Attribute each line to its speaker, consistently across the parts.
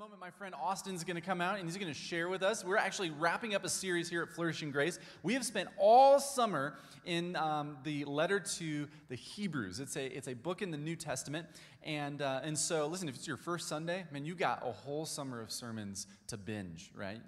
Speaker 1: moment, my friend Austin's going to come out and he's going to share with us. We're actually wrapping up a series here at Flourishing Grace. We have spent all summer in um, the letter to the Hebrews. It's a, it's a book in the New Testament. And, uh, and so, listen, if it's your first Sunday, man, you got a whole summer of sermons to binge, right?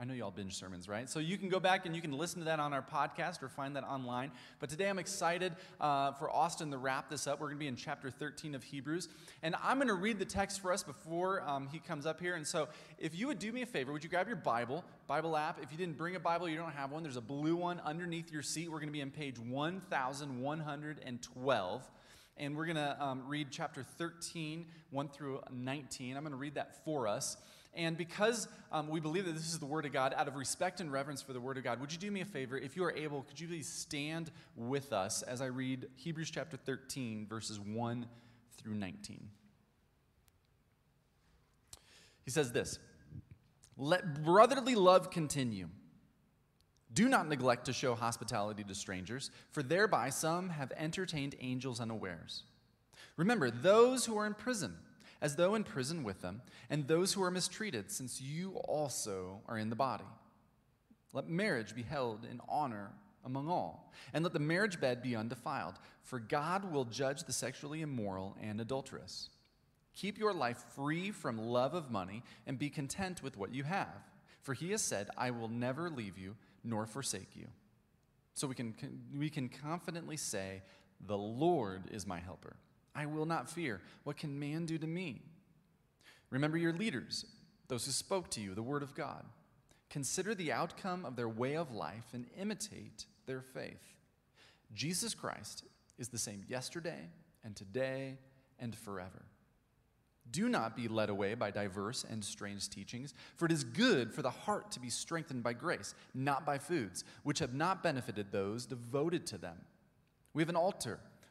Speaker 1: I know y'all binge sermons, right? So you can go back and you can listen to that on our podcast or find that online. But today I'm excited uh, for Austin to wrap this up. We're going to be in chapter 13 of Hebrews. And I'm going to read the text for us before um, he comes up here. And so if you would do me a favor, would you grab your Bible, Bible app? If you didn't bring a Bible, you don't have one, there's a blue one underneath your seat. We're going to be on page 1112 and we're going to um, read chapter 13, 1 through 19. I'm going to read that for us. And because um, we believe that this is the Word of God, out of respect and reverence for the Word of God, would you do me a favor? If you are able, could you please stand with us as I read Hebrews chapter 13, verses 1 through 19? He says this Let brotherly love continue. Do not neglect to show hospitality to strangers, for thereby some have entertained angels unawares. Remember those who are in prison as though in prison with them, and those who are mistreated, since you also are in the body. Let marriage be held in honor among all, and let the marriage bed be undefiled, for God will judge the sexually immoral and adulterous. Keep your life free from love of money, and be content with what you have, for he has said, I will never leave you nor forsake you. So we can, we can confidently say, The Lord is my helper. I will not fear. What can man do to me? Remember your leaders, those who spoke to you the word of God. Consider the outcome of their way of life and imitate their faith. Jesus Christ is the same yesterday and today and forever. Do not be led away by diverse and strange teachings, for it is good for the heart to be strengthened by grace, not by foods, which have not benefited those devoted to them. We have an altar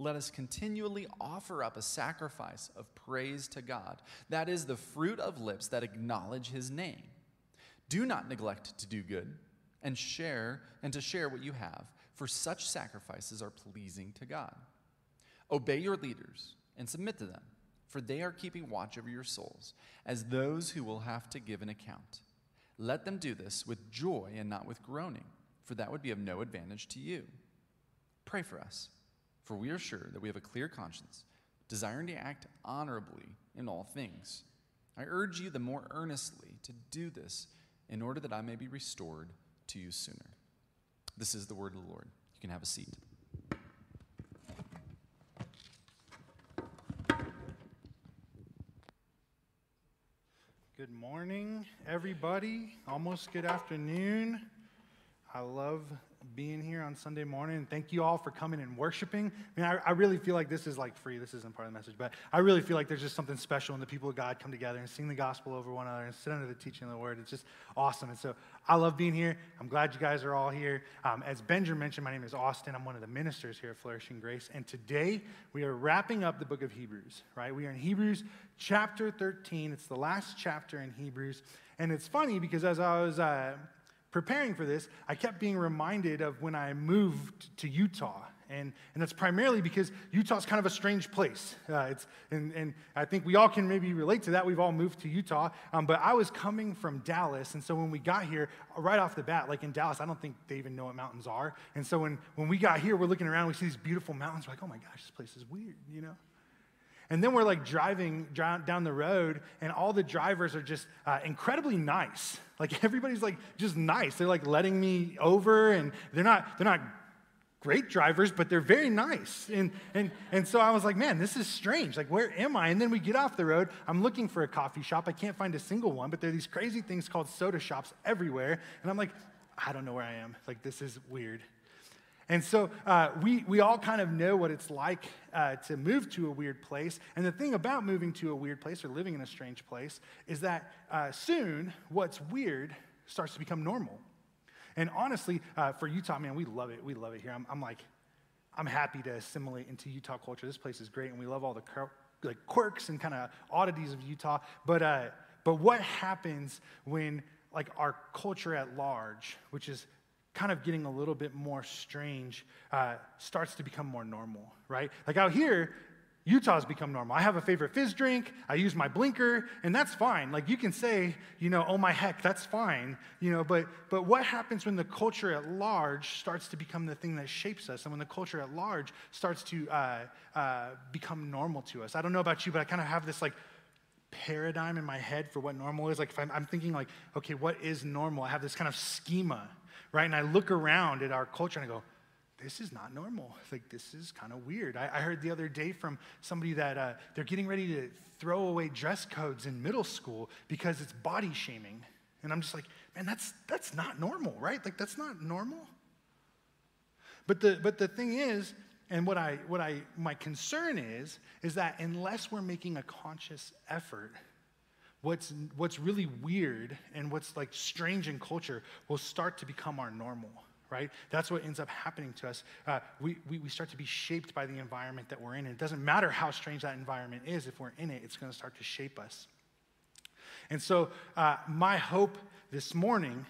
Speaker 1: let us continually offer up a sacrifice of praise to God. That is the fruit of lips that acknowledge his name. Do not neglect to do good and share and to share what you have, for such sacrifices are pleasing to God. Obey your leaders and submit to them, for they are keeping watch over your souls, as those who will have to give an account. Let them do this with joy and not with groaning, for that would be of no advantage to you. Pray for us. For we are sure that we have a clear conscience, desiring to act honorably in all things. I urge you the more earnestly to do this in order that I may be restored to you sooner. This is the word of the Lord. You can have a seat.
Speaker 2: Good morning, everybody. Almost good afternoon. I love being here on Sunday morning. Thank you all for coming and worshiping. I mean, I, I, really feel like this is like free. This isn't part of the message, but I really feel like there's just something special when the people of God come together and sing the gospel over one another and sit under the teaching of the word. It's just awesome. And so I love being here. I'm glad you guys are all here. Um, as Benjamin mentioned, my name is Austin. I'm one of the ministers here at Flourishing Grace. And today we are wrapping up the book of Hebrews, right? We are in Hebrews chapter 13. It's the last chapter in Hebrews. And it's funny because as I was, uh, preparing for this, I kept being reminded of when I moved to Utah. And, and that's primarily because Utah's kind of a strange place. Uh, it's, and, and I think we all can maybe relate to that. We've all moved to Utah. Um, but I was coming from Dallas. And so when we got here, right off the bat, like in Dallas, I don't think they even know what mountains are. And so when, when we got here, we're looking around, we see these beautiful mountains. We're like, oh my gosh, this place is weird, you know? And then we're like driving down the road, and all the drivers are just uh, incredibly nice. Like everybody's like just nice. They're like letting me over, and they're not they're not great drivers, but they're very nice. And and and so I was like, man, this is strange. Like, where am I? And then we get off the road. I'm looking for a coffee shop. I can't find a single one, but there are these crazy things called soda shops everywhere. And I'm like, I don't know where I am. Like, this is weird. And so uh, we, we all kind of know what it's like uh, to move to a weird place. And the thing about moving to a weird place or living in a strange place is that uh, soon what's weird starts to become normal. And honestly, uh, for Utah, man, we love it. We love it here. I'm, I'm, like, I'm happy to assimilate into Utah culture. This place is great, and we love all the like quirks and kind of oddities of Utah. But, uh, but what happens when like our culture at large, which is kind of getting a little bit more strange, uh, starts to become more normal, right? Like out here, Utah's become normal. I have a favorite fizz drink. I use my blinker, and that's fine. Like you can say, you know, oh my heck, that's fine. You know, but but what happens when the culture at large starts to become the thing that shapes us, and when the culture at large starts to uh, uh, become normal to us? I don't know about you, but I kind of have this like paradigm in my head for what normal is. Like if I'm, I'm thinking like, okay, what is normal? I have this kind of schema, right? And I look around at our culture and I go, this is not normal. Like, this is kind of weird. I, I, heard the other day from somebody that uh, they're getting ready to throw away dress codes in middle school because it's body shaming. And I'm just like, man, that's, that's not normal, right? Like, that's not normal. But the, but the thing is, and what I, what I, my concern is, is that unless we're making a conscious effort, what's, what's really weird and what's like strange in culture will start to become our normal right? That's what ends up happening to us. Uh, we, we, we start to be shaped by the environment that we're in. And it doesn't matter how strange that environment is, if we're in it, it's going to start to shape us. And so, uh, my hope this morning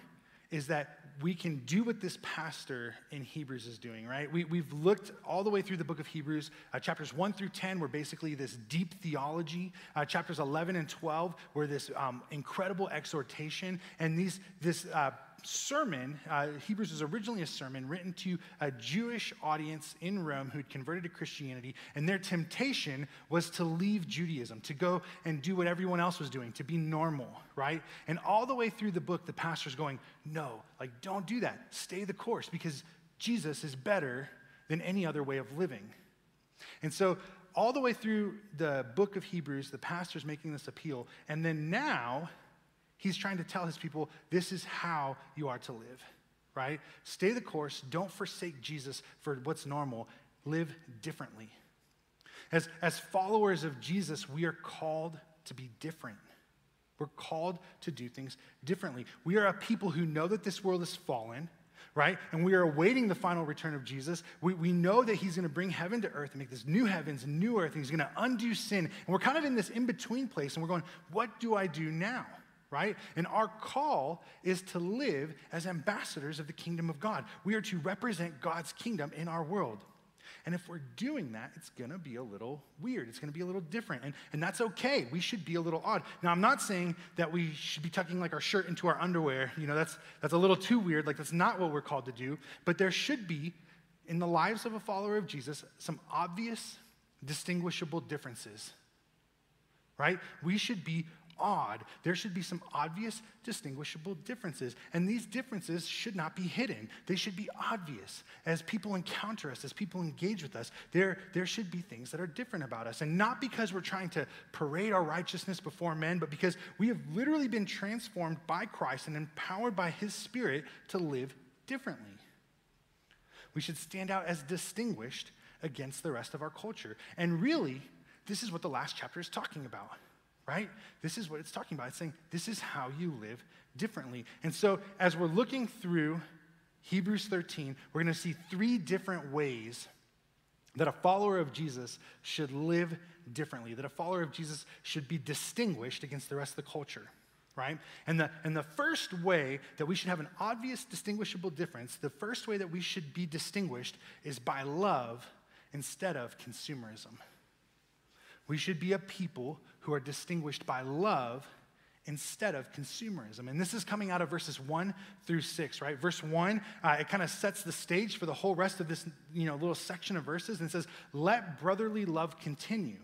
Speaker 2: is that we can do what this pastor in Hebrews is doing, right? We, we've looked all the way through the book of Hebrews. Uh, chapters 1 through 10 were basically this deep theology. Uh, chapters 11 and 12 were this um, incredible exhortation. And these, this uh, sermon, uh, Hebrews was originally a sermon written to a Jewish audience in Rome who'd converted to Christianity, and their temptation was to leave Judaism, to go and do what everyone else was doing, to be normal, right? And all the way through the book, the pastor's going, No, like, don't do that. Stay the course because Jesus is better than any other way of living. And so, all the way through the book of Hebrews, the pastor's making this appeal. And then now, He's trying to tell his people this is how you are to live, right? Stay the course. Don't forsake Jesus for what's normal. Live differently. As, as followers of Jesus, we are called to be different. We're called to do things differently. We are a people who know that this world is fallen, right? And we are awaiting the final return of Jesus. We, we know that he's going to bring heaven to earth and make this new heavens and new earth, and he's going to undo sin. And we're kind of in this in between place, and we're going, what do I do now? Right? And our call is to live as ambassadors of the kingdom of God. We are to represent God's kingdom in our world. And if we're doing that, it's gonna be a little weird. It's gonna be a little different. And, and that's okay. We should be a little odd. Now, I'm not saying that we should be tucking like our shirt into our underwear. You know, that's, that's a little too weird. Like, that's not what we're called to do. But there should be, in the lives of a follower of Jesus, some obvious, distinguishable differences, right? We should be odd, there should be some obvious, distinguishable differences. And these differences should not be hidden. They should be obvious. As people encounter us, as people engage with us, there, there should be things that are different about us. And not because we're trying to parade our righteousness before men, but because we have literally been transformed by Christ and empowered by his Spirit to live differently. We should stand out as distinguished against the rest of our culture. And really, this is what the last chapter is talking about right? This is what it's talking about. It's saying this is how you live differently. And so, as we're looking through Hebrews 13, we're going to see three different ways that a follower of Jesus should live differently, that a follower of Jesus should be distinguished against the rest of the culture, right? And the, and the first way that we should have an obvious distinguishable difference, the first way that we should be distinguished is by love instead of consumerism. We should be a people who are distinguished by love instead of consumerism. And this is coming out of verses 1 through 6, right? Verse 1, uh, it kind of sets the stage for the whole rest of this you know, little section of verses and says, Let brotherly love continue.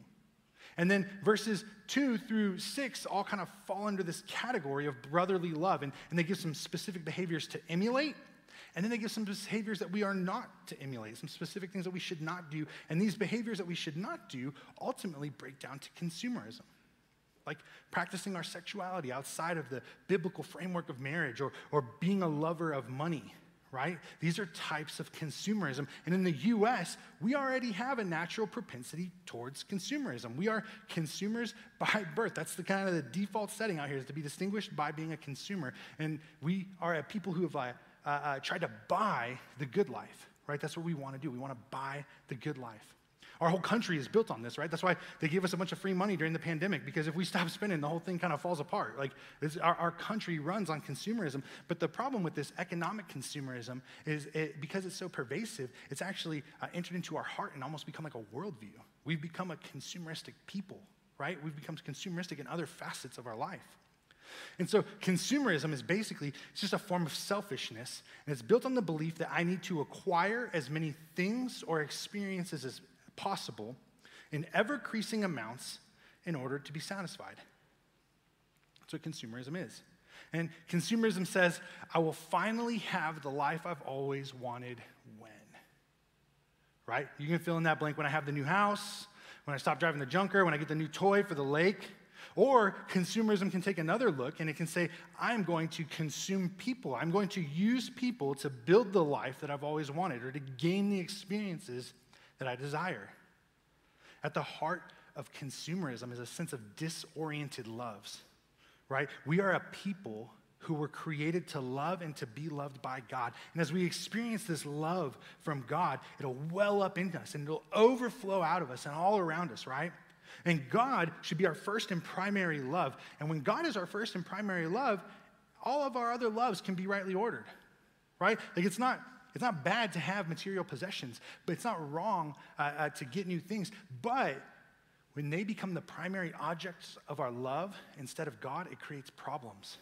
Speaker 2: And then verses 2 through 6 all kind of fall under this category of brotherly love. And, and they give some specific behaviors to emulate and then they give some behaviors that we are not to emulate, some specific things that we should not do. And these behaviors that we should not do ultimately break down to consumerism. Like practicing our sexuality outside of the biblical framework of marriage or, or being a lover of money, right? These are types of consumerism. And in the US, we already have a natural propensity towards consumerism. We are consumers by birth. That's the kind of the default setting out here is to be distinguished by being a consumer. And we are a people who have uh, uh, uh, tried to buy the good life, right? That's what we want to do. We want to buy the good life. Our whole country is built on this, right? That's why they gave us a bunch of free money during the pandemic, because if we stop spending, the whole thing kind of falls apart. Like, our, our country runs on consumerism. But the problem with this economic consumerism is it, because it's so pervasive, it's actually uh, entered into our heart and almost become like a worldview. We've become a consumeristic people, right? We've become consumeristic in other facets of our life. And so consumerism is basically it's just a form of selfishness, and it's built on the belief that I need to acquire as many things or experiences as, possible in ever increasing amounts in order to be satisfied. That's what consumerism is. And consumerism says, I will finally have the life I've always wanted when. Right? You can fill in that blank when I have the new house, when I stop driving the junker, when I get the new toy for the lake. Or consumerism can take another look and it can say, I'm going to consume people. I'm going to use people to build the life that I've always wanted or to gain the experiences that I desire. At the heart of consumerism is a sense of disoriented loves, right? We are a people who were created to love and to be loved by God. And as we experience this love from God, it'll well up in us and it'll overflow out of us and all around us, right? And God should be our first and primary love. And when God is our first and primary love, all of our other loves can be rightly ordered, right? Like it's not it's not bad to have material possessions, but it's not wrong uh, uh, to get new things. But when they become the primary objects of our love instead of God, it creates problems.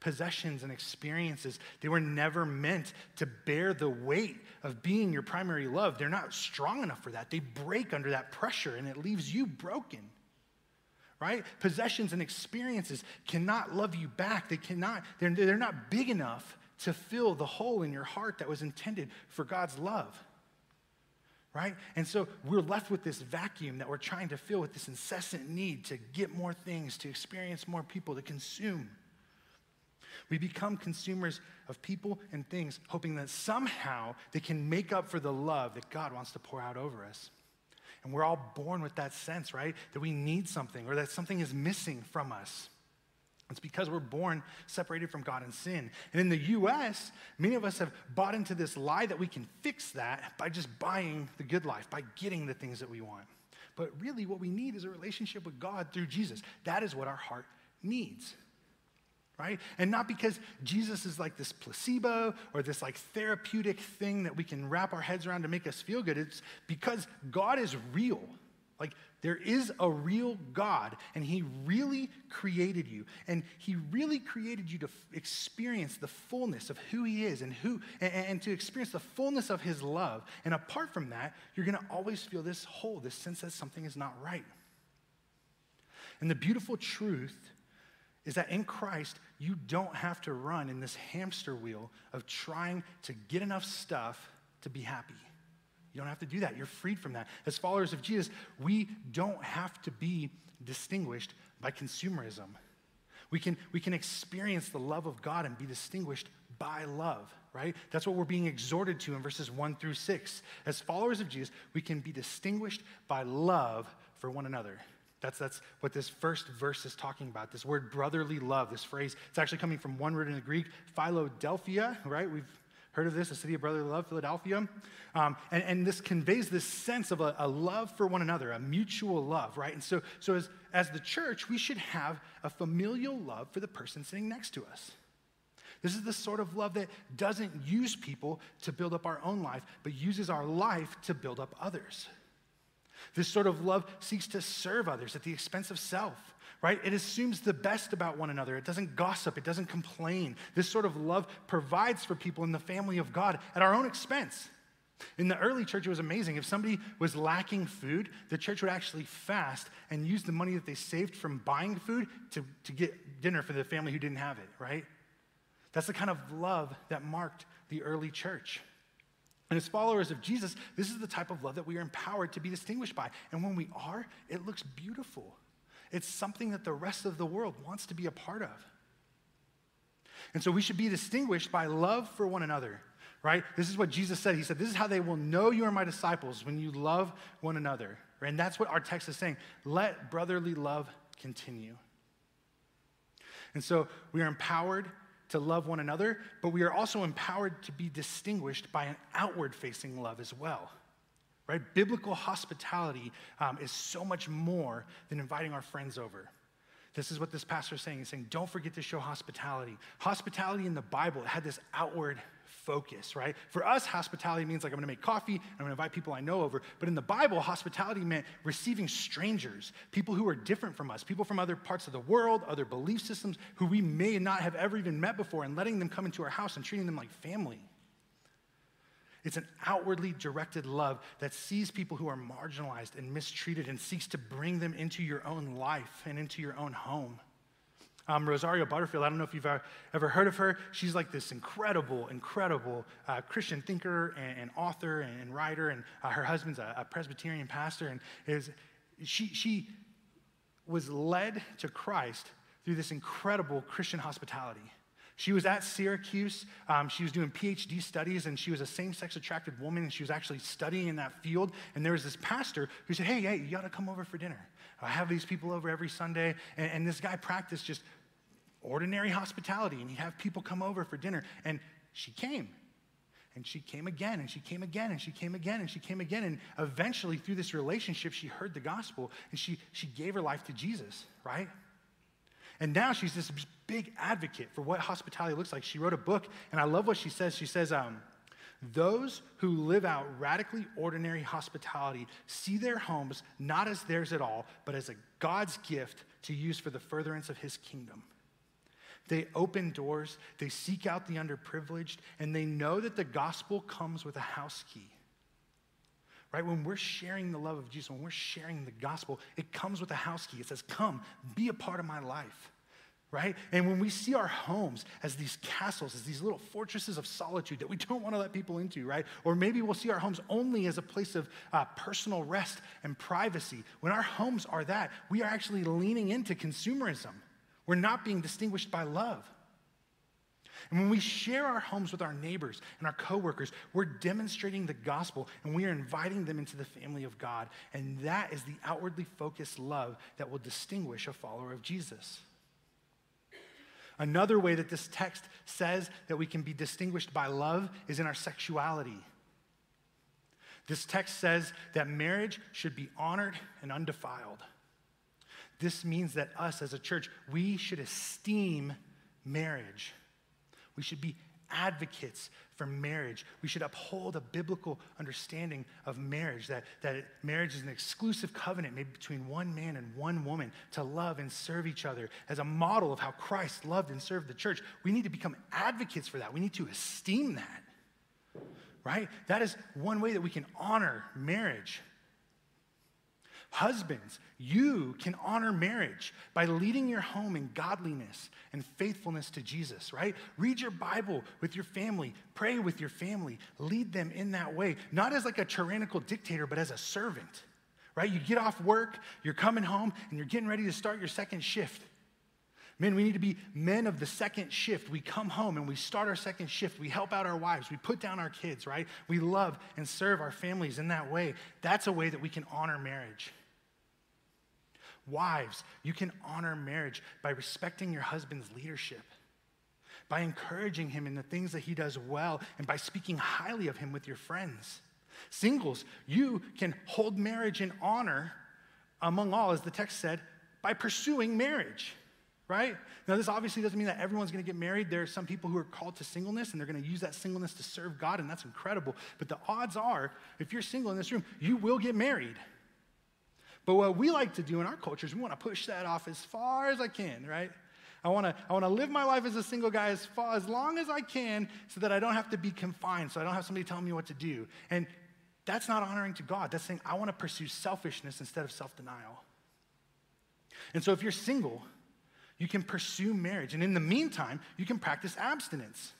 Speaker 2: Possessions and experiences, they were never meant to bear the weight of being your primary love. They're not strong enough for that. They break under that pressure and it leaves you broken right? Possessions and experiences cannot love you back. They cannot, they're, they're not big enough to fill the hole in your heart that was intended for God's love. Right? And so we're left with this vacuum that we're trying to fill with this incessant need to get more things, to experience more people, to consume. We become consumers of people and things, hoping that somehow they can make up for the love that God wants to pour out over us. And we're all born with that sense, right? That we need something or that something is missing from us. It's because we're born separated from God in sin. And in the US, many of us have bought into this lie that we can fix that by just buying the good life, by getting the things that we want. But really, what we need is a relationship with God through Jesus. That is what our heart needs. Right? And not because Jesus is like this placebo or this like therapeutic thing that we can wrap our heads around to make us feel good. It's because God is real. Like there is a real God, and He really created you. And He really created you to f- experience the fullness of who He is and, who, and, and to experience the fullness of His love. And apart from that, you're going to always feel this hole, this sense that something is not right. And the beautiful truth is that in Christ, you don't have to run in this hamster wheel of trying to get enough stuff to be happy. You don't have to do that. You're freed from that. As followers of Jesus, we don't have to be distinguished by consumerism. We can, we can experience the love of God and be distinguished by love, right? That's what we're being exhorted to in verses one through six. As followers of Jesus, we can be distinguished by love for one another. That's, that's what this first verse is talking about. This word brotherly love, this phrase, it's actually coming from one word in the Greek, Philadelphia, right? We've Heard of this? A city of brotherly love, Philadelphia? Um, and, and this conveys this sense of a, a, love for one another, a mutual love, right? And so, so as, as the church, we should have a familial love for the person sitting next to us. This is the sort of love that doesn't use people to build up our own life, but uses our life to build up others. This sort of love seeks to serve others at the expense of self right? It assumes the best about one another. It doesn't gossip, it doesn't complain. This sort of love provides for people in the family of God at our own expense. In the early church, it was amazing. If somebody was lacking food, the church would actually fast and use the money that they saved from buying food to, to get dinner for the family who didn't have it, right? That's the kind of love that marked the early church. And as followers of Jesus, this is the type of love that we are empowered to be distinguished by. And when we are, it looks beautiful. It's something that the rest of the world wants to be a part of. And so we should be distinguished by love for one another, right? This is what Jesus said. He said, This is how they will know you are my disciples when you love one another. And that's what our text is saying. Let brotherly love continue. And so we are empowered to love one another, but we are also empowered to be distinguished by an outward facing love as well. Right? Biblical hospitality um, is so much more than inviting our friends over. This is what this pastor is saying. He's saying, don't forget to show hospitality. Hospitality in the Bible had this outward focus, right? For us, hospitality means like I'm gonna make coffee, I'm gonna invite people I know over. But in the Bible, hospitality meant receiving strangers, people who are different from us, people from other parts of the world, other belief systems, who we may not have ever even met before, and letting them come into our house and treating them like family. It's an outwardly directed love that sees people who are marginalized and mistreated and seeks to bring them into your own life and into your own home. Um, Rosaria Butterfield, I don't know if you've ever heard of her. She's like this incredible, incredible uh, Christian thinker and, and author and, and, writer, and uh, her husband's a, a, Presbyterian pastor. And is, she, she was led to Christ through this incredible Christian hospitality. She was at Syracuse. Um, she was doing PhD studies, and she was a same sex attracted woman, and she was actually studying in that field. And there was this pastor who said, Hey, hey, you got to come over for dinner. I have these people over every Sunday. And, and this guy practiced just ordinary hospitality, and he'd have people come over for dinner. And she came. And she came again, and she came again, and she came again, and she came again. And eventually, through this relationship, she heard the gospel and she, she gave her life to Jesus, right? And now she's this big advocate for what hospitality looks like. She wrote a book, and I love what she says. She says, um, Those who live out radically ordinary hospitality see their homes not as theirs at all, but as a God's gift to use for the furtherance of his kingdom. They open doors, they seek out the underprivileged, and they know that the gospel comes with a house key. Right? When we're sharing the love of Jesus, when we're sharing the gospel, it comes with a house key. It says, Come, be a part of my life. Right? And when we see our homes as these castles, as these little fortresses of solitude that we don't want to let people into, right? Or maybe we'll see our homes only as a place of uh, personal rest and privacy. When our homes are that, we are actually leaning into consumerism we're not being distinguished by love. And when we share our homes with our neighbors and our coworkers, we're demonstrating the gospel and we are inviting them into the family of God. And that is the outwardly focused love that will distinguish a follower of Jesus. Another way that this text says that we can be distinguished by love is in our sexuality. This text says that marriage should be honored and undefiled. This means that us as a church, we should esteem marriage. We should be advocates for marriage. We should uphold a biblical understanding of marriage, that, that marriage is an exclusive covenant made between one man and one woman to love and serve each other as a model of how Christ loved and served the church. We need to become advocates for that. We need to esteem that, right? That is one way that we can honor marriage. Husbands, you can honor marriage by leading your home in godliness and faithfulness to Jesus, right? Read your Bible with your family, pray with your family, lead them in that way, not as like a tyrannical dictator, but as a servant, right? You get off work, you're coming home, and you're getting ready to start your second shift. Men, we need to be men of the second shift. We come home and we start our second shift. We help out our wives. We put down our kids, right? We love and serve our families in that way. That's a way that we can honor marriage. Wives, you can honor marriage by respecting your husband's leadership, by encouraging him in the things that he does well, and by speaking highly of him with your friends. Singles, you can hold marriage in honor among all, as the text said, by pursuing marriage, right? Now, this obviously doesn't mean that everyone's gonna get married. There are some people who are called to singleness and they're gonna use that singleness to serve God, and that's incredible. But the odds are, if you're single in this room, you will get married. But what we like to do in our culture is we want to push that off as far as I can, right? I want to I want to live my life as a single guy as far as long as I can so that I don't have to be confined, so I don't have somebody telling me what to do. And that's not honoring to God. That's saying I want to pursue selfishness instead of self-denial. And so if you're single, you can pursue marriage. And in the meantime, you can practice abstinence.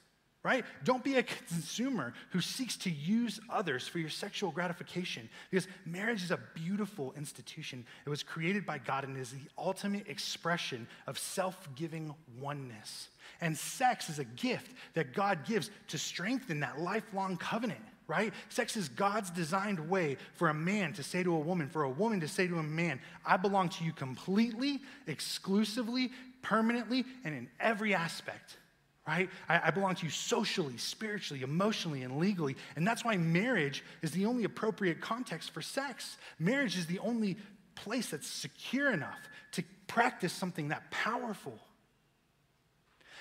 Speaker 2: Right? Don't be a consumer who seeks to use others for your sexual gratification because marriage is a beautiful institution. It was created by God and is the ultimate expression of self giving oneness. And sex is a gift that God gives to strengthen that lifelong covenant. Right? Sex is God's designed way for a man to say to a woman, for a woman to say to a man, I belong to you completely, exclusively, permanently, and in every aspect right? I, I, belong to you socially, spiritually, emotionally, and legally. And that's why marriage is the only appropriate context for sex. Marriage is the only place that's secure enough to practice something that powerful.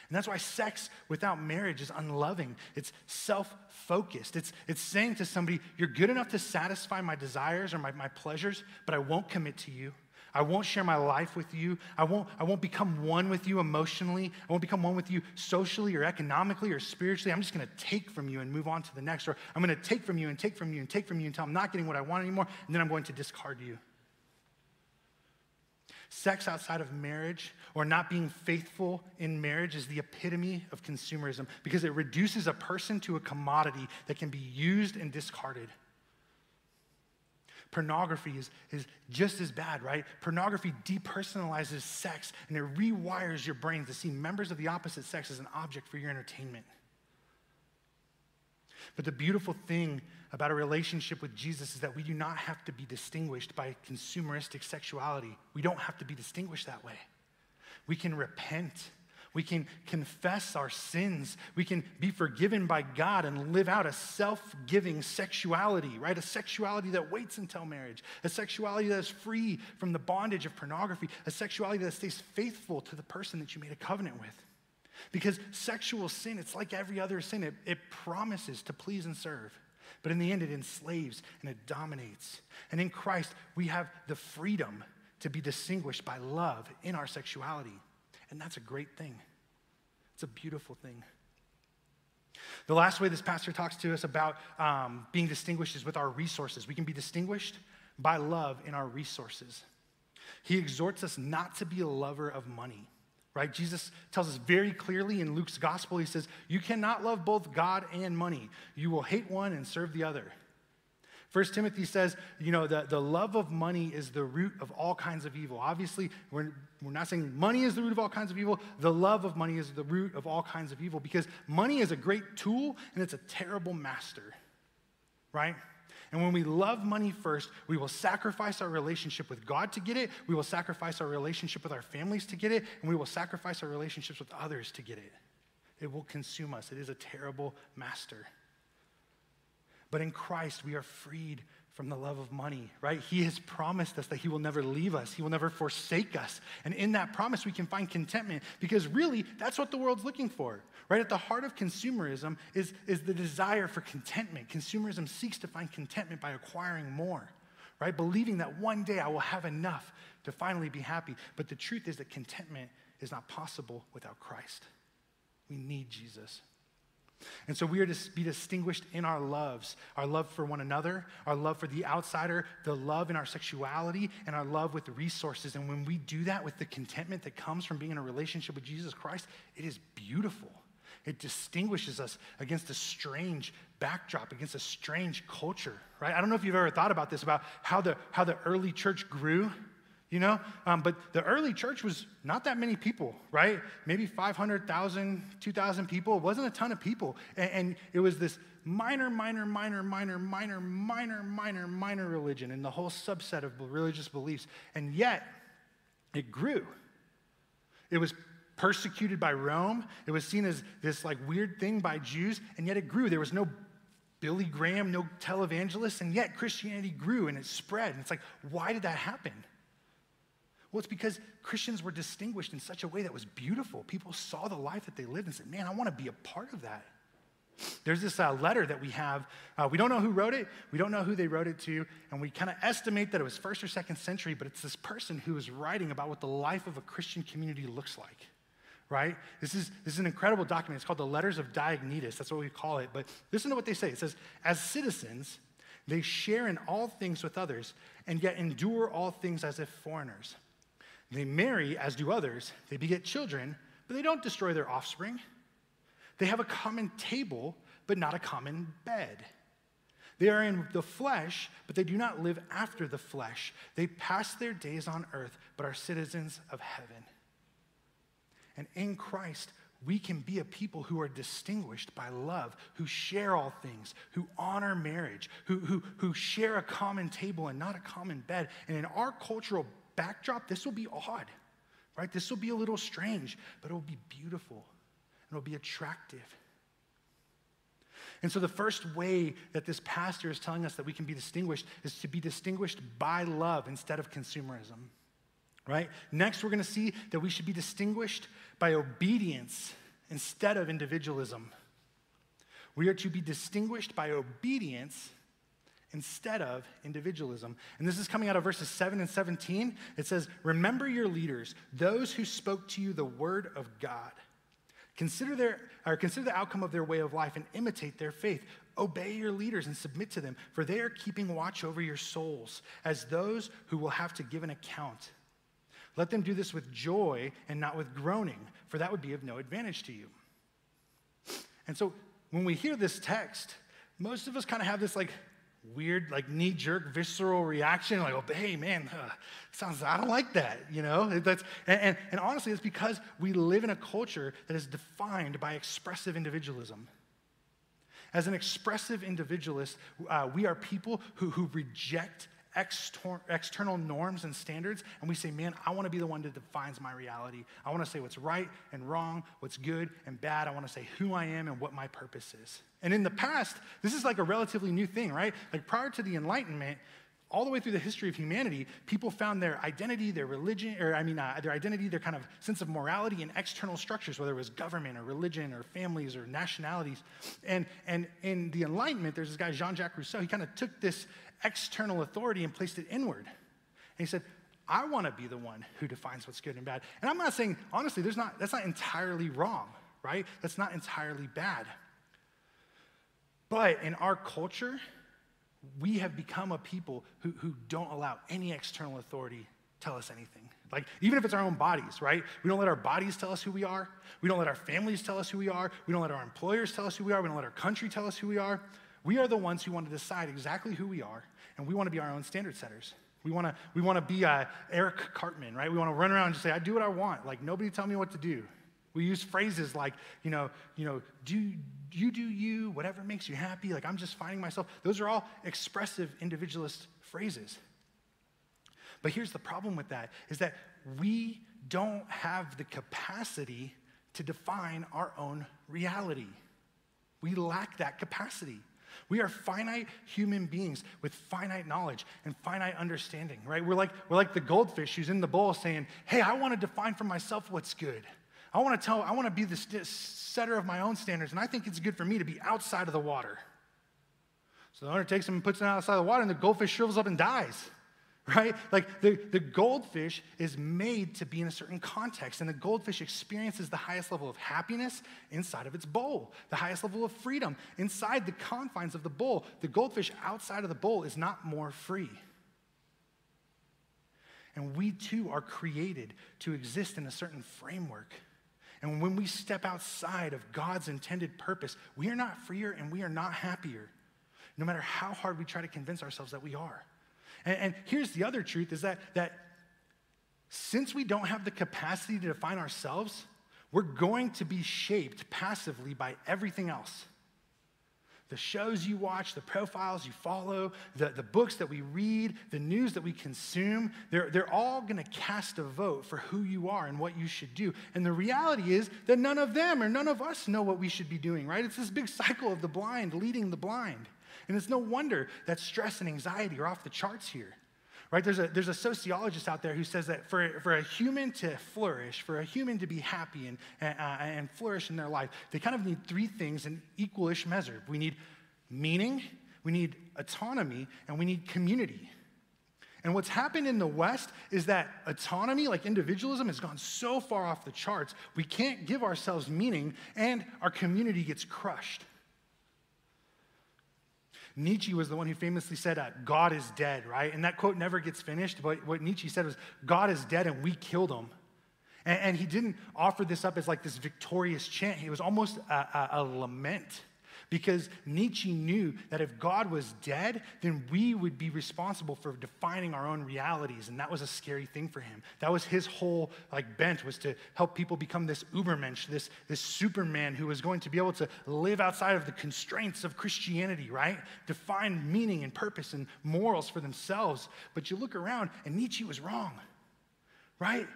Speaker 2: And that's why sex without marriage is unloving. It's self focused. It's, it's saying to somebody, You're good enough to satisfy my desires or my, my pleasures, but I won't commit to you. I won't share my life with you. I won't, I won't become one with you emotionally. I won't become one with you socially or economically or spiritually. I'm just going to take from you and move on to the next. Or I'm going to take from you and take from you and take from you until I'm not getting what I want anymore, and then I'm going to discard you. Sex outside of marriage or not being faithful in marriage is the epitome of consumerism because it reduces a person to a commodity that can be used and discarded. Pornography is, is just as bad, right? Pornography depersonalizes sex and it rewires your brain to see members of the opposite sex as an object for your entertainment. But the beautiful thing about a relationship with Jesus is that we do not have to be distinguished by consumeristic sexuality. We don't have to be distinguished that way. We can repent we can confess our sins. We can be forgiven by God and live out a self giving sexuality, right? A sexuality that waits until marriage, a sexuality that is free from the bondage of pornography, a sexuality that stays faithful to the person that you made a covenant with. Because sexual sin, it's like every other sin, it, it promises to please and serve. But in the end, it enslaves and it dominates. And in Christ, we have the freedom to be distinguished by love in our sexuality. And that's a great thing. It's a beautiful thing. The last way this pastor talks to us about um, being distinguished is with our resources. We can be distinguished by love in our resources. He exhorts us not to be a lover of money, right? Jesus tells us very clearly in Luke's gospel, he says, You cannot love both God and money. You will hate one and serve the other. First Timothy says, you know, the, the love of money is the root of all kinds of evil. Obviously, we're, we're not saying money is the root of all kinds of evil. The love of money is the root of all kinds of evil because money is a great tool and it's a terrible master, right? And when we love money first, we will sacrifice our relationship with God to get it, we will sacrifice our relationship with our families to get it, and we will sacrifice our relationships with others to get it. It will consume us. It is a terrible master. But in Christ, we are freed from the love of money, right? He has promised us that He will never leave us, He will never forsake us. And in that promise, we can find contentment because really, that's what the world's looking for, right? At the heart of consumerism is, is the desire for contentment. Consumerism seeks to find contentment by acquiring more, right? Believing that one day I will have enough to finally be happy. But the truth is that contentment is not possible without Christ. We need Jesus. And so we are to be distinguished in our loves our love for one another, our love for the outsider, the love in our sexuality, and our love with the resources. And when we do that with the contentment that comes from being in a relationship with Jesus Christ, it is beautiful. It distinguishes us against a strange backdrop, against a strange culture, right? I don't know if you've ever thought about this, about how the, how the early church grew you know? Um, but the early church was not that many people, right? Maybe 500,000, 2,000 people. It wasn't a ton of people. And, and, it was this minor, minor, minor, minor, minor, minor, minor, minor religion and the whole subset of religious beliefs. And yet, it grew. It was persecuted by Rome. It was seen as this like weird thing by Jews, and yet it grew. There was no Billy Graham, no televangelists, and yet Christianity grew and it spread. And it's like, why did that happen? Well, it's because Christians were distinguished in such a way that was beautiful. People saw the life that they lived and said, Man, I want to be a part of that. There's this uh, letter that we have. Uh, we don't know who wrote it. We don't know who they wrote it to. And we kind of estimate that it was first or second century, but it's this person who is writing about what the life of a Christian community looks like, right? This is, this is an incredible document. It's called the Letters of Diognetus. That's what we call it. But listen to what they say. It says, As citizens, they share in all things with others, and yet endure all things as if foreigners. They marry, as do others. They beget children, but they don't destroy their offspring. They have a common table, but not a common bed. They are in the flesh, but they do not live after the flesh. They pass their days on earth, but are citizens of heaven. And in Christ, we can be a people who are distinguished by love, who share all things, who honor marriage, who, who, who share a common table and not a common bed. And in our cultural backdrop, this will be odd, right? This will be a little strange, but it will be beautiful and it will be attractive. And so, the first way that this pastor is telling us that we can be distinguished is to be distinguished by love instead of consumerism, right? Next, we're going to see that we should be distinguished by obedience instead of individualism. We are to be distinguished by obedience instead of individualism. And this is coming out of verses 7 and 17. It says, Remember your leaders, those who spoke to you the word of God. Consider, their, or consider the outcome of their way of life and imitate their faith. Obey your leaders and submit to them, for they are keeping watch over your souls as those who will have to give an account. Let them do this with joy and not with groaning, for that would be of no advantage to you. And so when we hear this text, most of us kind of have this like weird, like knee jerk, visceral reaction, like, oh, hey, man, uh, sounds, I don't like that, you know? That's, and, and, and honestly, it's because we live in a culture that is defined by expressive individualism. As an expressive individualist, uh, we are people who, who reject external norms and standards, and we say, man, I want to be the one that defines my reality. I want to say what's right and wrong, what's good and bad. I want to say who I am and what my purpose is. And in the past, this is like a relatively new thing, right? Like prior to the Enlightenment, all the way through the history of humanity, people found their identity, their religion, or I mean, uh, their identity, their kind of sense of morality in external structures, whether it was government or religion or families or nationalities. And, and in the Enlightenment, there's this guy, Jean Jacques Rousseau, he kind of took this external authority and placed it inward. And he said, I want to be the one who defines what's good and bad. And I'm not saying, honestly, there's not, that's not entirely wrong, right? That's not entirely bad. But in our culture, we have become a people who, who don't allow any external authority tell us anything. Like, even if it's our own bodies, right? We don't let our bodies tell us who we are. We don't let our families tell us who we are. We don't let our employers tell us who we are. We don't let our country tell us who we are. We are the ones who want to decide exactly who we are, and we want to be our own standard setters. We want to, we want to be uh, Eric Cartman, right? We want to run around and just say, I do what I want. Like, nobody tell me what to do. We use phrases like, you know, you know, do you do you, whatever makes you happy. Like, I'm just finding myself. Those are all expressive individualist phrases. But here's the problem with that is that we don't have the capacity to define our own reality. We lack that capacity. We are finite human beings with finite knowledge and finite understanding, right? We're like, we're like the goldfish who's in the bowl saying, Hey, I want to define for myself what's good. I want to tell, I want to be the setter of my own standards, and I think it's good for me to be outside of the water. So the owner takes him and puts him outside of the water, and the goldfish shrivels up and dies right? Like the, the goldfish is made to be in a certain context, and the goldfish experiences the highest level of happiness inside of its bowl, the highest level of freedom inside the confines of the bowl. The goldfish outside of the bowl is not more free. And we too are created to exist in a certain framework. And when we step outside of God's intended purpose, we are not freer and we are not happier, no matter how hard we try to convince ourselves that we are. And, and here's the other truth is that, that since we don't have the capacity to define ourselves, we're going to be shaped passively by everything else. The shows you watch, the profiles you follow, the, the books that we read, the news that we consume, they're, they're all going to cast a vote for who you are and what you should do. And the reality is that none of them or none of us know what we should be doing, right? It's this big cycle of the blind leading the blind. And it's no wonder that stress and anxiety are off the charts here. Right? There's a, there's a sociologist out there who says that for, for a human to flourish, for a human to be happy and, uh, and flourish in their life, they kind of need three things in equalish measure. We need meaning, we need autonomy, and we need community. And what's happened in the West is that autonomy, like individualism, has gone so far off the charts, we can't give ourselves meaning, and our community gets crushed. Nietzsche was the one who famously said, uh, God is dead, right? And that quote never gets finished, but what Nietzsche said was, God is dead and we killed him. And, and he didn't offer this up as like this victorious chant, it was almost a, a, a lament. Because Nietzsche knew that if God was dead, then we would be responsible for defining our own realities. And that was a scary thing for him. That was his whole like bent was to help people become this Ubermensch, this, this Superman who was going to be able to live outside of the constraints of Christianity, right? Define meaning and purpose and morals for themselves. But you look around and Nietzsche was wrong, right?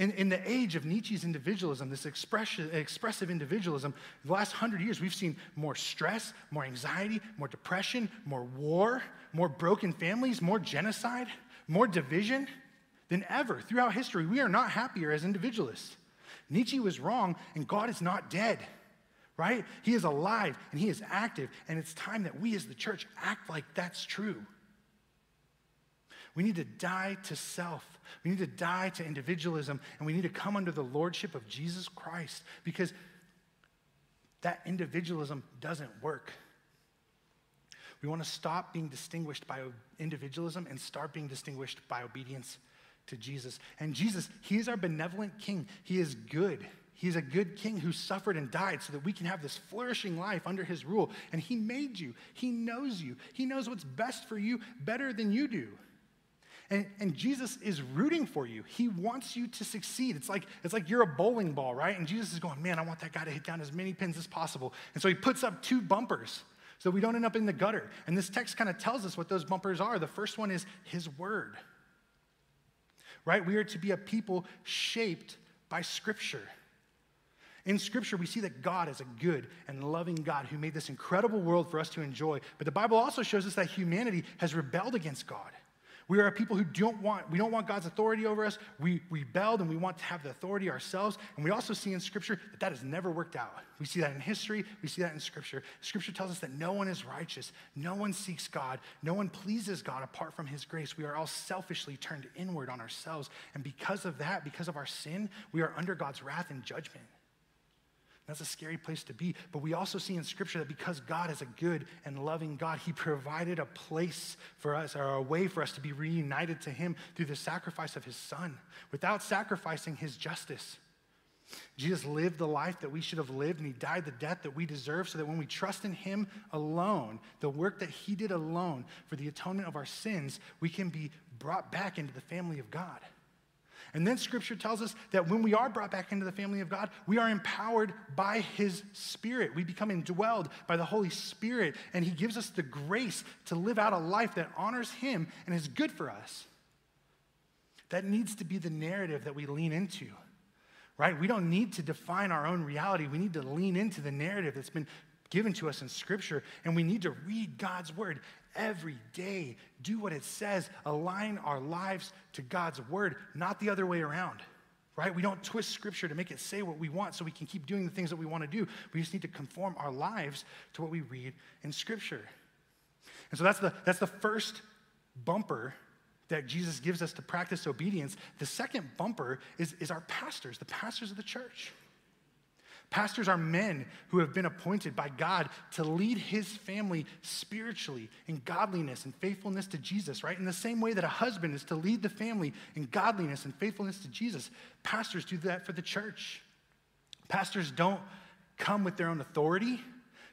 Speaker 2: In, in the age of Nietzsche's individualism, this expressive individualism, the last hundred years, we've seen more stress, more anxiety, more depression, more war, more broken families, more genocide, more division than ever throughout history. We are not happier as individualists. Nietzsche was wrong, and God is not dead, right? He is alive and he is active, and it's time that we as the church act like that's true. We need to die to self. We need to die to individualism, and we need to come under the lordship of Jesus Christ because that individualism doesn't work. We want to stop being distinguished by individualism and start being distinguished by obedience to Jesus. And Jesus, He is our benevolent King. He is good. He is a good king who suffered and died so that we can have this flourishing life under his rule. And he made you, he knows you, he knows what's best for you better than you do. And, and Jesus is rooting for you. He wants you to succeed. It's like, it's like you're a bowling ball, right? And Jesus is going, man, I want that guy to hit down as many pins as possible. And so he puts up two bumpers so we don't end up in the gutter. And this text kind of tells us what those bumpers are. The first one is his word, right? We are to be a people shaped by scripture. In Scripture, we see that God is a good and loving God who made this incredible world for us to enjoy. But the Bible also shows us that humanity has rebelled against God. We are a people who don't want, we don't want God's authority over us. We rebelled and we want to have the authority ourselves. And we also see in Scripture that that has never worked out. We see that in history. We see that in Scripture. Scripture tells us that no one is righteous. No one seeks God. No one pleases God apart from His grace. We are all selfishly turned inward on ourselves. And because of that, because of our sin, we are under God's wrath and judgment. That's a scary place to be. But we also see in Scripture that because God is a good and loving God, He provided a place for us, or a way for us to be reunited to Him through the sacrifice of His Son, without sacrificing His justice. Jesus lived the life that we should have lived, and He died the death that we deserve, so that when we trust in Him alone, the work that He did alone for the atonement of our sins, we can be brought back into the family of God. And then scripture tells us that when we are brought back into the family of God, we are empowered by his spirit. We become indwelled by the Holy Spirit, and he gives us the grace to live out a life that honors him and is good for us. That needs to be the narrative that we lean into, right? We don't need to define our own reality. We need to lean into the narrative that's been given to us in Scripture, and we need to read God's Word every day. Do what it says, align our lives to God's Word, not the other way around. Right? We don't twist scripture to make it say what we want so we can keep doing the things that we want to do. We just need to conform our lives to what we read in scripture. And so that's the, that's the first bumper that Jesus gives us to practice obedience. The second bumper is, is our pastors, the pastors of the church. Pastors are men who have been appointed by God to lead his family spiritually in godliness and faithfulness to Jesus, right? In the same way that a husband is to lead the family in godliness and faithfulness to Jesus, pastors do that for the church. Pastors don't come with their own authority.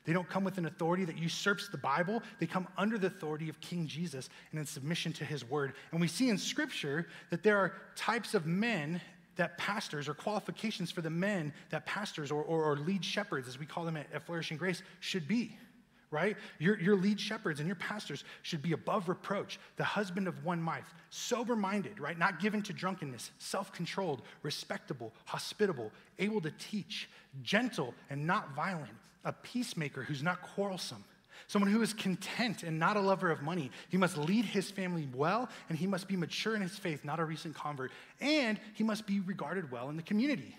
Speaker 2: They don't come with an authority that usurps the Bible. They come under the authority of King Jesus and in submission to his word. And we see in Scripture that there are types of men that pastors or qualifications for the men that pastors or, or, or lead shepherds, as we call them at, at Flourishing Grace, should be right? Your, your lead shepherds and your pastors should be above reproach, the husband of one wife, sober minded, right? Not given to drunkenness, self controlled, respectable, hospitable, able to teach, gentle and not violent, a peacemaker who's not quarrelsome someone who is content and not a lover of money. He must lead his family well, and he must be mature in his faith, not a recent convert, and he must be regarded well in the community.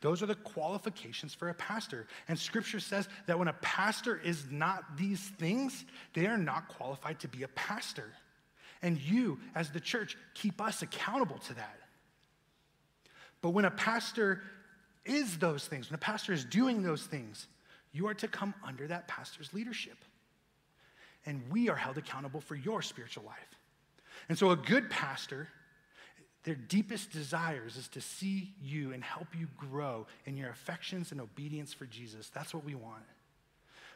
Speaker 2: Those are the qualifications for a pastor. And scripture says that when a pastor is not these things, they are not qualified to be a pastor. And you, as the church, keep us accountable to that. But when a pastor is those things, when a pastor is doing those things, you are to come under that pastor's leadership. And we are held accountable for your spiritual life. And so, a good pastor their deepest desires is to see you and help you grow in your affections and obedience for Jesus. That's what we want.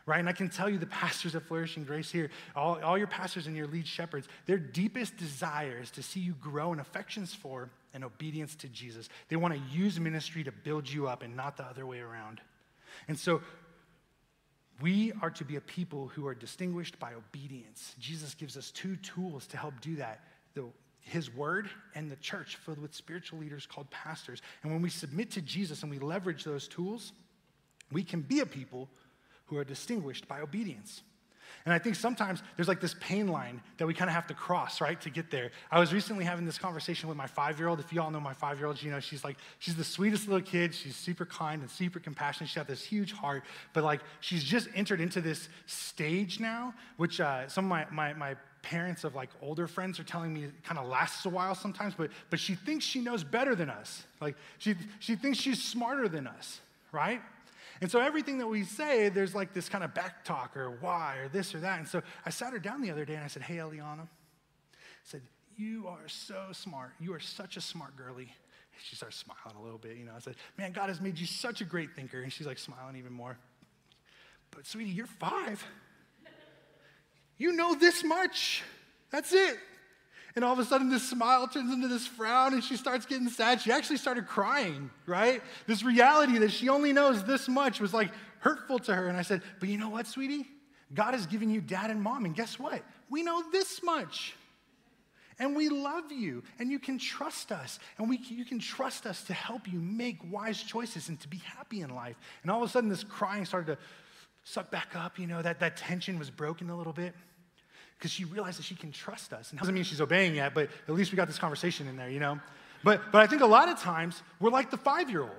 Speaker 2: Right? And I can tell you, the pastors at Flourishing Grace here, all, all your pastors and your lead shepherds, their deepest desire is to see you grow in affections for and obedience to Jesus. They want to use ministry to build you up and not the other way around. And so we are to be a people who are distinguished by obedience. Jesus gives us two tools to help do that the, his word and the church filled with spiritual leaders called pastors. And when we submit to Jesus and we leverage those tools, we can be a people who are distinguished by obedience. And I think sometimes there's like this pain line that we kind of have to cross, right, to get there. I was recently having this conversation with my five year old. If you all know my five year old, you know, she's like, she's the sweetest little kid. She's super kind and super compassionate. She's this huge heart, but like, she's just entered into this stage now, which uh, some of my, my, my parents of like older friends are telling me it kind of lasts a while sometimes, but, but she thinks she knows better than us. Like she, she thinks she's smarter than us, right? And so everything that we say, there's like this kind of back talk or why or this or that. And so I sat her down the other day and I said, Hey, Eliana, I said, You are so smart. You are such a smart girly. She starts smiling a little bit, you know. I said, Man, God has made you such a great thinker. And she's like smiling even more. But sweetie, you're five. You know this much. That's it. And all of a sudden, this smile turns into this frown and she starts getting sad. She actually started crying, right? This reality that she only knows this much was like hurtful to her. And I said, But you know what, sweetie? God has given you dad and mom. And guess what? We know this much. And we love you, and you can trust us, and we, you can trust us to help you make wise choices and to be happy in life. And all of a sudden, this crying started to suck back up, you know, that, that tension was broken a little bit because she realized that she can trust us. And doesn't mean she's obeying yet, but at least we got this conversation in there, you know? But, but I think a lot of times we're like the five year old,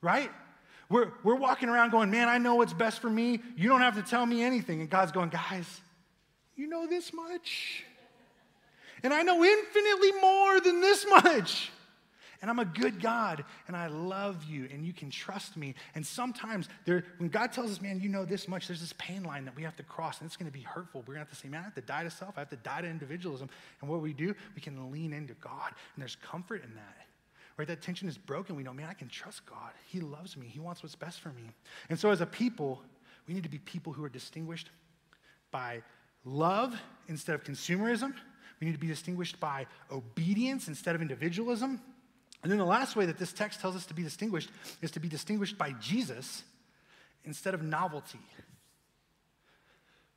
Speaker 2: right? We're, we're walking around going, man, I know what's best for me. You don't have to tell me anything. And God's going, guys, you know this much? And I know infinitely more than this much and I'm a good God, and I love you, and you can trust me. And sometimes there, when God tells us, man, you know this much, there's this pain line that we have to cross, and it's going to be hurtful. We're going to have to say, man, I have to die to self, I have to die to individualism. And what we do, we can lean into God, and there's comfort in that. Right? That tension is broken. We know, man, I can trust God. He loves me. He wants what's best for me. And so as a people, we need to be people who are distinguished by love instead of consumerism. We need to be distinguished by obedience instead of individualism. And then the last way that this text tells us to be distinguished is to be distinguished by Jesus instead of novelty.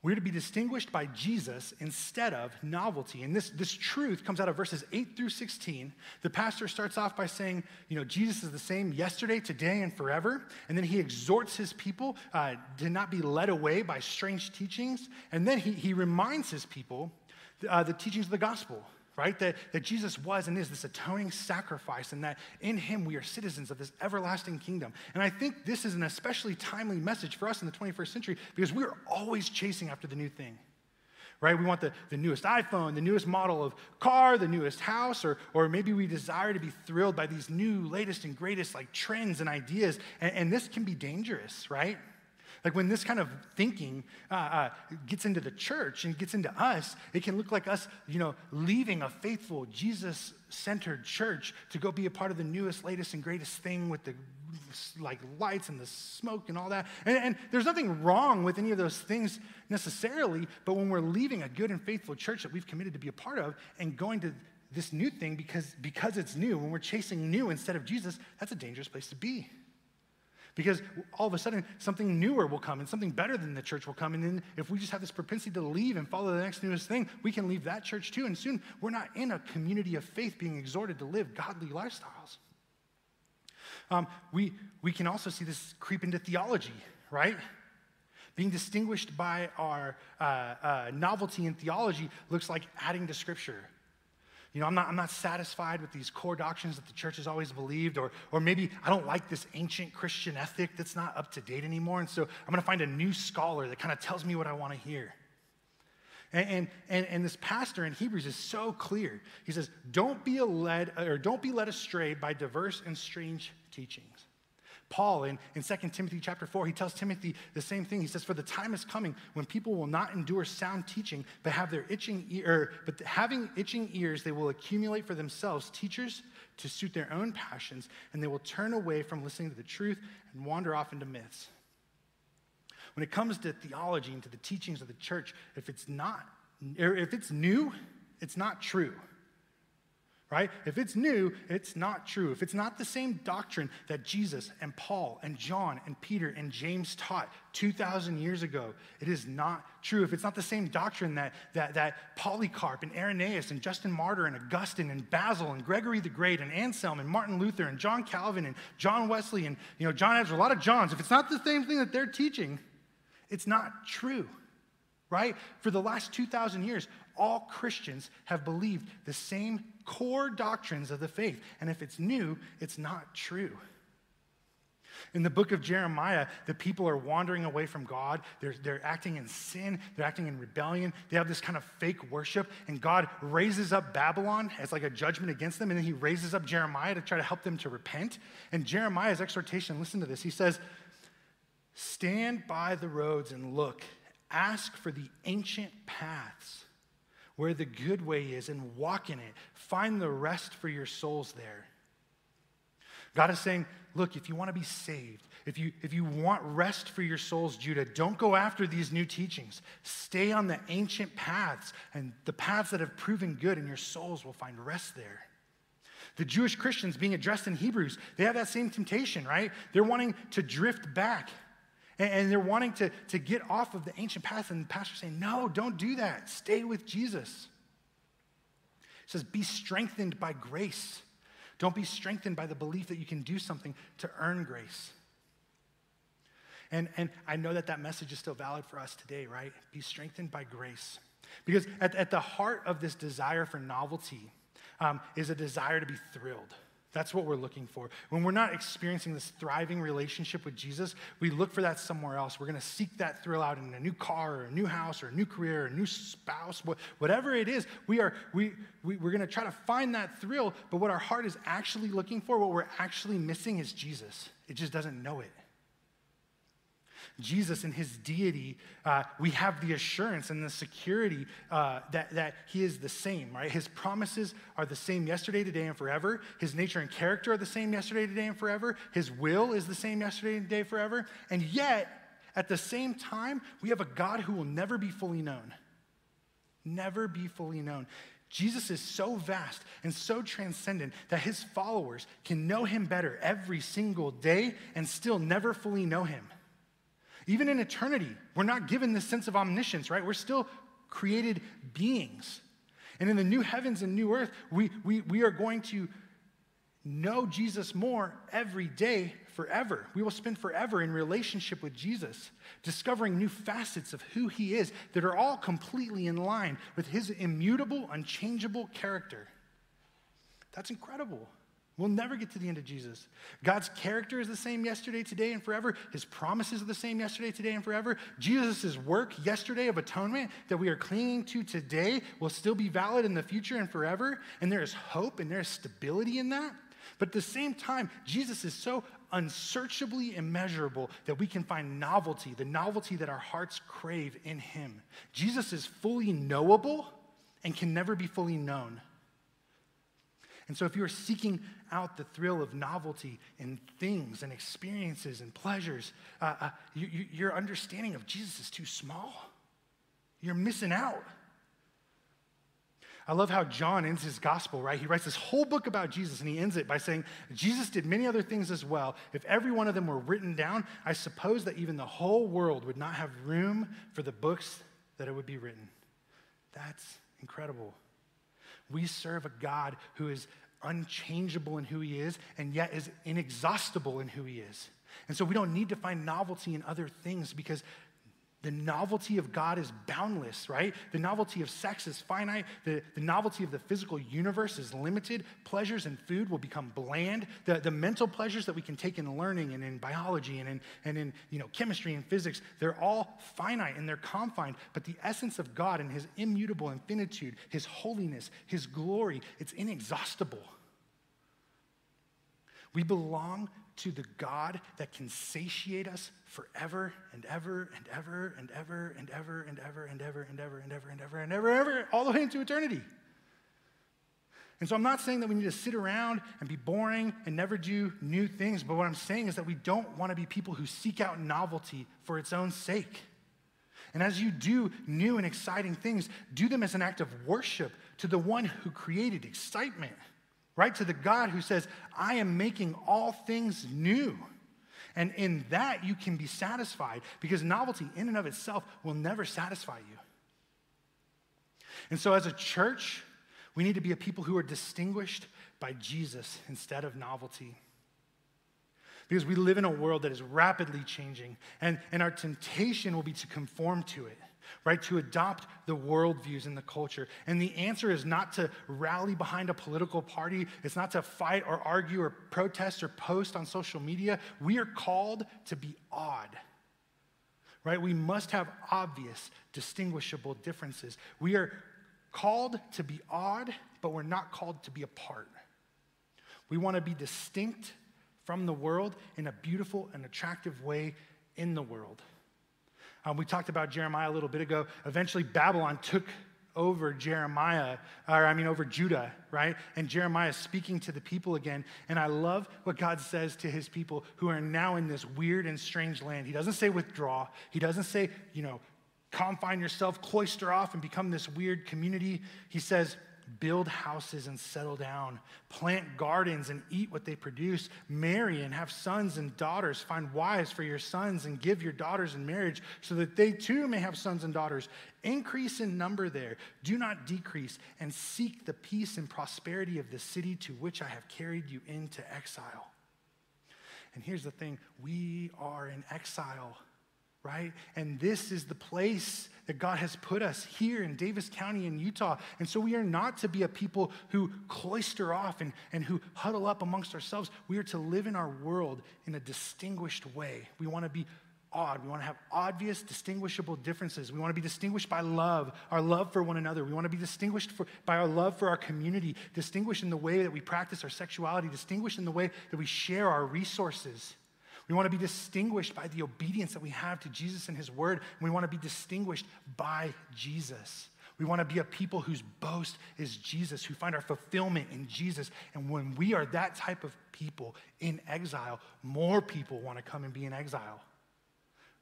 Speaker 2: We're to be distinguished by Jesus instead of novelty. And this, this truth comes out of verses 8 through 16. The pastor starts off by saying, you know, Jesus is the same yesterday, today, and forever. And then he exhorts his people uh, to not be led away by strange teachings. And then he, he reminds his people uh, the teachings of the gospel right? That, that Jesus was and is this atoning sacrifice, and that in him we are citizens of this everlasting kingdom. And I think this is an especially timely message for us in the 21st century because we're always chasing after the new thing. Right? We want the, the newest iPhone, the newest model of car, the newest house, or, or maybe we desire to be thrilled by these new, latest, and greatest like trends and ideas. And, and this can be dangerous, right? Like when this kind of thinking uh, uh, gets into the church and gets into us, it can look like us, you know, leaving a faithful, Jesus centered church to go be a part of the newest, latest, and greatest thing with the like lights and the smoke and all that. And, and there's nothing wrong with any of those things necessarily, but when we're leaving a good and faithful church that we've committed to be a part of and going to this new thing because, because it's new, when we're chasing new instead of Jesus, that's a dangerous place to be. Because all of a sudden, something newer will come and something better than the church will come. And then, if we just have this propensity to leave and follow the next newest thing, we can leave that church too. And soon, we're not in a community of faith being exhorted to live godly lifestyles. Um, we, we can also see this creep into theology, right? Being distinguished by our uh, uh, novelty in theology looks like adding to Scripture you know, I'm not, I'm not satisfied with these core doctrines that the church has always believed, or, or maybe I don't like this ancient Christian ethic that's not up to date anymore. And so I'm going to find a new scholar that kind of tells me what I want to hear. And, and, and, this pastor in Hebrews is so clear. He says, don't be led or don't be led astray by diverse and strange teachings, Paul in, in 2 Timothy chapter 4, he tells Timothy the same thing. He says, For the time is coming when people will not endure sound teaching, but have their itching ear, but having itching ears, they will accumulate for themselves teachers to suit their own passions, and they will turn away from listening to the truth and wander off into myths. When it comes to theology and to the teachings of the church, if it's not, if it's new, it's not true right? If it's new, it's not true. If it's not the same doctrine that Jesus and Paul and John and Peter and James taught 2,000 years ago, it is not true. If it's not the same doctrine that, that, that Polycarp and Irenaeus and Justin Martyr and Augustine and Basil and Gregory the Great and Anselm and Martin Luther and John Calvin and John Wesley and you know, John Ezra, a lot of Johns, if it's not the same thing that they're teaching, it's not true right? For the last 2,000 years, all Christians have believed the same core doctrines of the faith. And if it's new, it's not true. In the book of Jeremiah, the people are wandering away from God. They're, they're acting in sin. They're acting in rebellion. They have this kind of fake worship. And God raises up Babylon as like a judgment against them. And then he raises up Jeremiah to try to help them to repent. And Jeremiah's exhortation, listen to this. He says, Stand by the roads and look. Ask for the ancient paths where the good way is and walk in it. Find the rest for your souls there. God is saying, look, if you want to be saved, if you, if you want rest for your souls, Judah, don't go after these new teachings. Stay on the ancient paths and the paths that have proven good, and your souls will find rest there. The Jewish Christians being addressed in Hebrews, they have that same temptation, right? They're wanting to drift back and, they're wanting to, to get off of the ancient path. And the pastor's saying, No, don't do that. Stay with Jesus. He says, Be strengthened by grace. Don't be strengthened by the belief that you can do something to earn grace. And, and I know that that message is still valid for us today, right? Be strengthened by grace. Because at, at the heart of this desire for novelty um, is a desire to be thrilled. That's what we're looking for. When we're not experiencing this thriving relationship with Jesus, we look for that somewhere else. We're going to seek that thrill out in a new car or a new house or a new career or a new spouse, whatever it is. We are, we, we, we're going to try to find that thrill, but what our heart is actually looking for, what we're actually missing is Jesus. It just doesn't know it. Jesus in his deity, uh, we have the assurance and the security uh, that, that he is the same, right? His promises are the same yesterday, today, and forever. His nature and character are the same yesterday, today, and forever. His will is the same yesterday, today, forever. And yet, at the same time, we have a God who will never be fully known. Never be fully known. Jesus is so vast and so transcendent that his followers can know him better every single day and still never fully know him. Even in eternity, we're not given this sense of omniscience, right? We're still created beings. And in the new heavens and new earth, we, we, we are going to know Jesus more every day forever. We will spend forever in relationship with Jesus, discovering new facets of who he is that are all completely in line with his immutable, unchangeable character. That's incredible. We'll never get to the end of Jesus. God's character is the same yesterday, today, and forever. His promises are the same yesterday, today, and forever. Jesus' work yesterday of atonement that we are clinging to today will still be valid in the future and forever. And there is hope and there is stability in that. But at the same time, Jesus is so unsearchably immeasurable that we can find novelty, the novelty that our hearts crave in him. Jesus is fully knowable and can never be fully known. And so, if you are seeking out the thrill of novelty and things and experiences and pleasures, uh, uh, you, you, your understanding of Jesus is too small. You're missing out. I love how John ends his gospel, right? He writes this whole book about Jesus and he ends it by saying, Jesus did many other things as well. If every one of them were written down, I suppose that even the whole world would not have room for the books that it would be written. That's incredible. We serve a God who is unchangeable in who he is and yet is inexhaustible in who he is. And so we don't need to find novelty in other things because the novelty of God is boundless, right? The novelty of sex is finite. The, the novelty of the physical universe is limited. Pleasures and food will become bland. The, the mental pleasures that we can take in learning and in biology and in, and in you know, chemistry and physics, they're all finite and they're confined. But the essence of God and his immutable infinitude, his holiness, his glory, it's inexhaustible. We belong to the God that can satiate us forever and ever and ever and ever and ever and ever and ever and ever and ever and ever and ever and ever all the way into eternity. And so I'm not saying that we need to sit around and be boring and never do new things, but what I'm saying is that we don't want to be people who seek out novelty for its own sake. And as you do new and exciting things, do them as an act of worship to the one who created excitement, right? To the God who says, I am making all things new. And in that, you can be satisfied because novelty, in and of itself, will never satisfy you. And so, as a church, we need to be a people who are distinguished by Jesus instead of novelty. Because we live in a world that is rapidly changing, and, and our temptation will be to conform to it, right? To adopt the worldviews and the culture. And the answer is not to rally behind a political party, it's not to fight or argue or protest or post on social media. We are called to be odd right? We must have obvious, distinguishable differences. We are called to be odd, but we're not called to be apart. We want to be distinct from the world in a beautiful and attractive way in the world. Um, we talked about Jeremiah a little bit ago. Eventually, Babylon took over Jeremiah, or I mean, over Judah, right? And Jeremiah is speaking to the people again. And I love what God says to his people who are now in this weird and strange land. He doesn't say withdraw, he doesn't say, you know, confine yourself, cloister off, and become this weird community. He says, build houses and settle down, plant gardens and eat what they produce, marry and have sons and daughters, find wives for your sons and give your daughters in marriage so that they too may have sons and daughters. Increase in number there, do not decrease, and seek the peace and prosperity of the city to which I have carried you into exile. And here's the thing we are in exile right? And this is the place that God has put us here in Davis County in Utah. And so we are not to be a people who cloister off and, and who huddle up amongst ourselves. We are to live in our world in a distinguished way. We want to be odd. We want to have obvious, distinguishable differences. We want to be distinguished by love, our love for one another. We want to be distinguished for, by our love for our community, distinguished in the way that we practice our sexuality, distinguished in the way that we share our resources. We want to be distinguished by the obedience that we have to Jesus and his word. We want to be distinguished by Jesus. We want to be a people whose boast is Jesus, who find our fulfillment in Jesus. And when we are that type of people in exile, more people want to come and be in exile,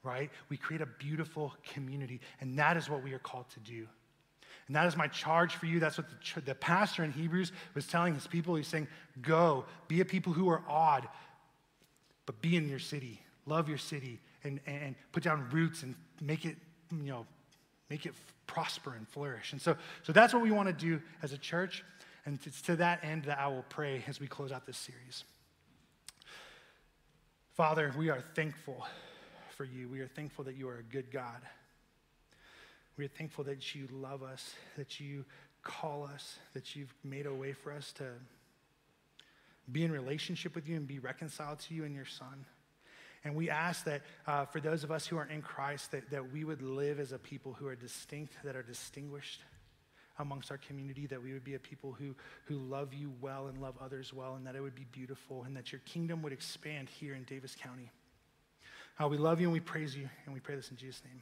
Speaker 2: right? We create a beautiful community, and that is what we are called to do. And that is my charge for you. That's what the, the pastor in Hebrews was telling his people. He's saying, Go, be a people who are odd, but be in your city, love your city, and, and put down roots and make it, you know, make it prosper and flourish. And so, so that's what we want to do as a church. And it's to that end that I will pray as we close out this series. Father, we are thankful for you. We are thankful that you are a good God. We are thankful that you love us, that you call us, that you've made a way for us to be in relationship with you and be reconciled to you and your Son. And we ask that uh, for those of us who are in Christ, that, that we would live as a people who are distinct, that are distinguished amongst our community, that we would be a people who, who love you well and love others well, and that it would be beautiful, and that your kingdom would expand here in Davis County. Uh, we love you and we praise you, and we pray this in Jesus' name.